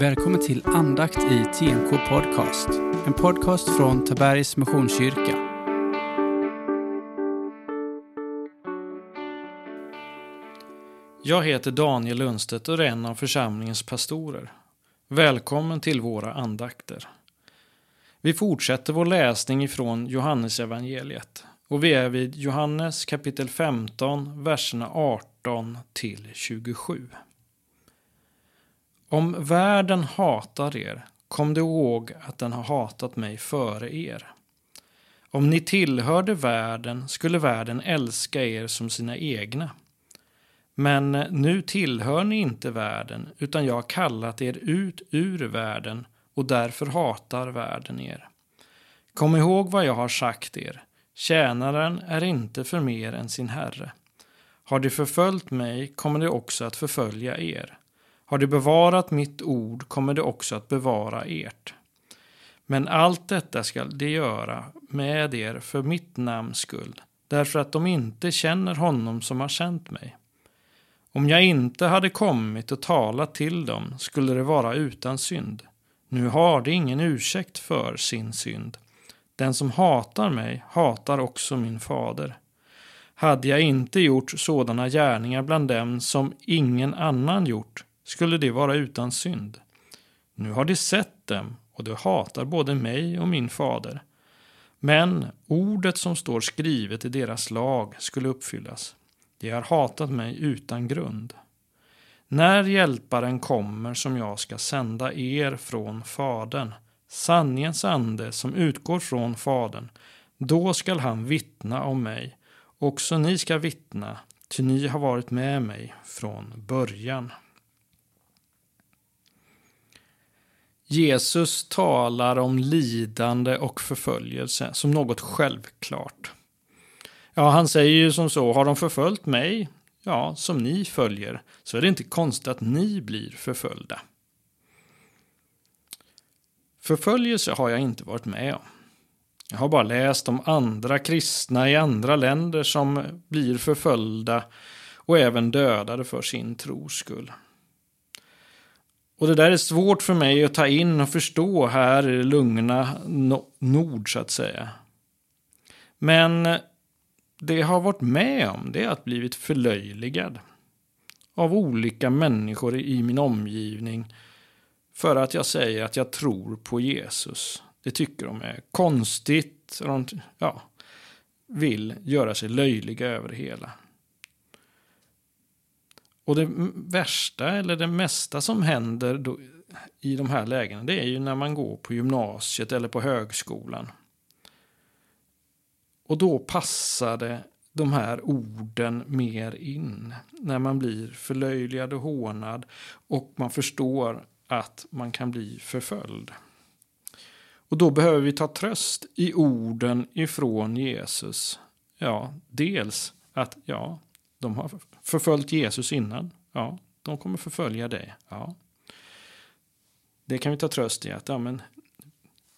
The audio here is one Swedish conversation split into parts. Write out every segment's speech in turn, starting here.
Välkommen till andakt i TNK Podcast. En podcast från Tabergs Missionskyrka. Jag heter Daniel Lundstedt och är en av församlingens pastorer. Välkommen till våra andakter. Vi fortsätter vår läsning ifrån Johannesevangeliet och vi är vid Johannes kapitel 15, verserna 18 till 27. Om världen hatar er, kom det ihåg att den har hatat mig före er. Om ni tillhörde världen skulle världen älska er som sina egna. Men nu tillhör ni inte världen, utan jag har kallat er ut ur världen och därför hatar världen er. Kom ihåg vad jag har sagt er. Tjänaren är inte för mer än sin herre. Har de förföljt mig kommer de också att förfölja er. Har de bevarat mitt ord kommer de också att bevara ert. Men allt detta skall de göra med er för mitt namns skull, därför att de inte känner honom som har känt mig. Om jag inte hade kommit och talat till dem skulle det vara utan synd. Nu har de ingen ursäkt för sin synd. Den som hatar mig hatar också min fader. Hade jag inte gjort sådana gärningar bland dem som ingen annan gjort skulle det vara utan synd. Nu har de sett dem och de hatar både mig och min fader. Men ordet som står skrivet i deras lag skulle uppfyllas. De har hatat mig utan grund. När hjälparen kommer som jag ska sända er från Fadern, sanningens ande som utgår från Fadern, då skall han vittna om mig. Också ni ska vittna, ty ni har varit med mig från början. Jesus talar om lidande och förföljelse som något självklart. Ja, han säger ju som så, har de förföljt mig, ja, som ni följer, så är det inte konstigt att ni blir förföljda. Förföljelse har jag inte varit med om. Jag har bara läst om andra kristna i andra länder som blir förföljda och även dödade för sin tros skull. Och det där är svårt för mig att ta in och förstå här i det lugna nord så att säga. Men det jag har varit med om det är att blivit förlöjligad av olika människor i min omgivning för att jag säger att jag tror på Jesus. Det tycker de är konstigt och de ja, vill göra sig löjliga över det hela. Och det värsta eller det mesta som händer då, i de här lägena det är ju när man går på gymnasiet eller på högskolan. Och då passade de här orden mer in när man blir förlöjligad och hånad och man förstår att man kan bli förföljd. Och då behöver vi ta tröst i orden ifrån Jesus. Ja, dels att ja, de har förföljt Jesus innan. Ja, de kommer förfölja dig. Ja. Det kan vi ta tröst i att ja, men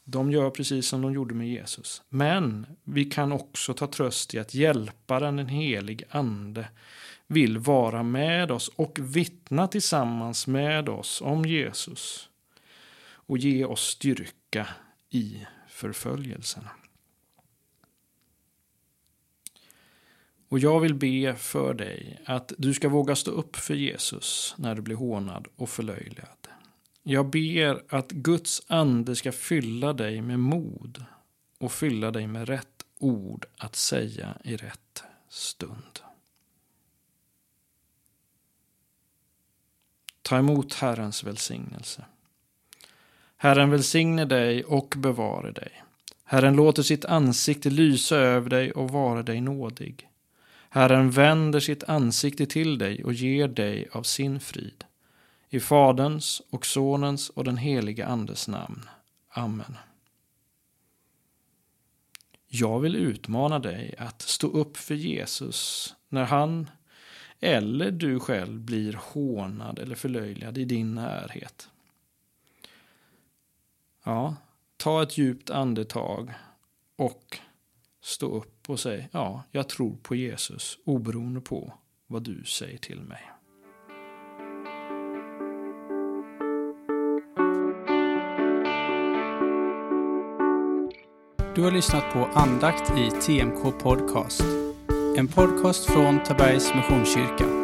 de gör precis som de gjorde med Jesus. Men vi kan också ta tröst i att hjälparen, den helig ande, vill vara med oss och vittna tillsammans med oss om Jesus och ge oss styrka i förföljelserna. Och jag vill be för dig att du ska våga stå upp för Jesus när du blir hånad och förlöjligad. Jag ber att Guds ande ska fylla dig med mod och fylla dig med rätt ord att säga i rätt stund. Ta emot Herrens välsignelse. Herren välsigne dig och bevare dig. Herren låter sitt ansikte lysa över dig och vara dig nådig. Herren vänder sitt ansikte till dig och ger dig av sin frid. I Faderns och Sonens och den helige Andes namn. Amen. Jag vill utmana dig att stå upp för Jesus när han eller du själv blir hånad eller förlöjligad i din närhet. Ja, ta ett djupt andetag och stå upp och säg ja, jag tror på Jesus oberoende på vad du säger till mig. Du har lyssnat på andakt i TMK Podcast. En podcast från Tabergs Missionskyrka.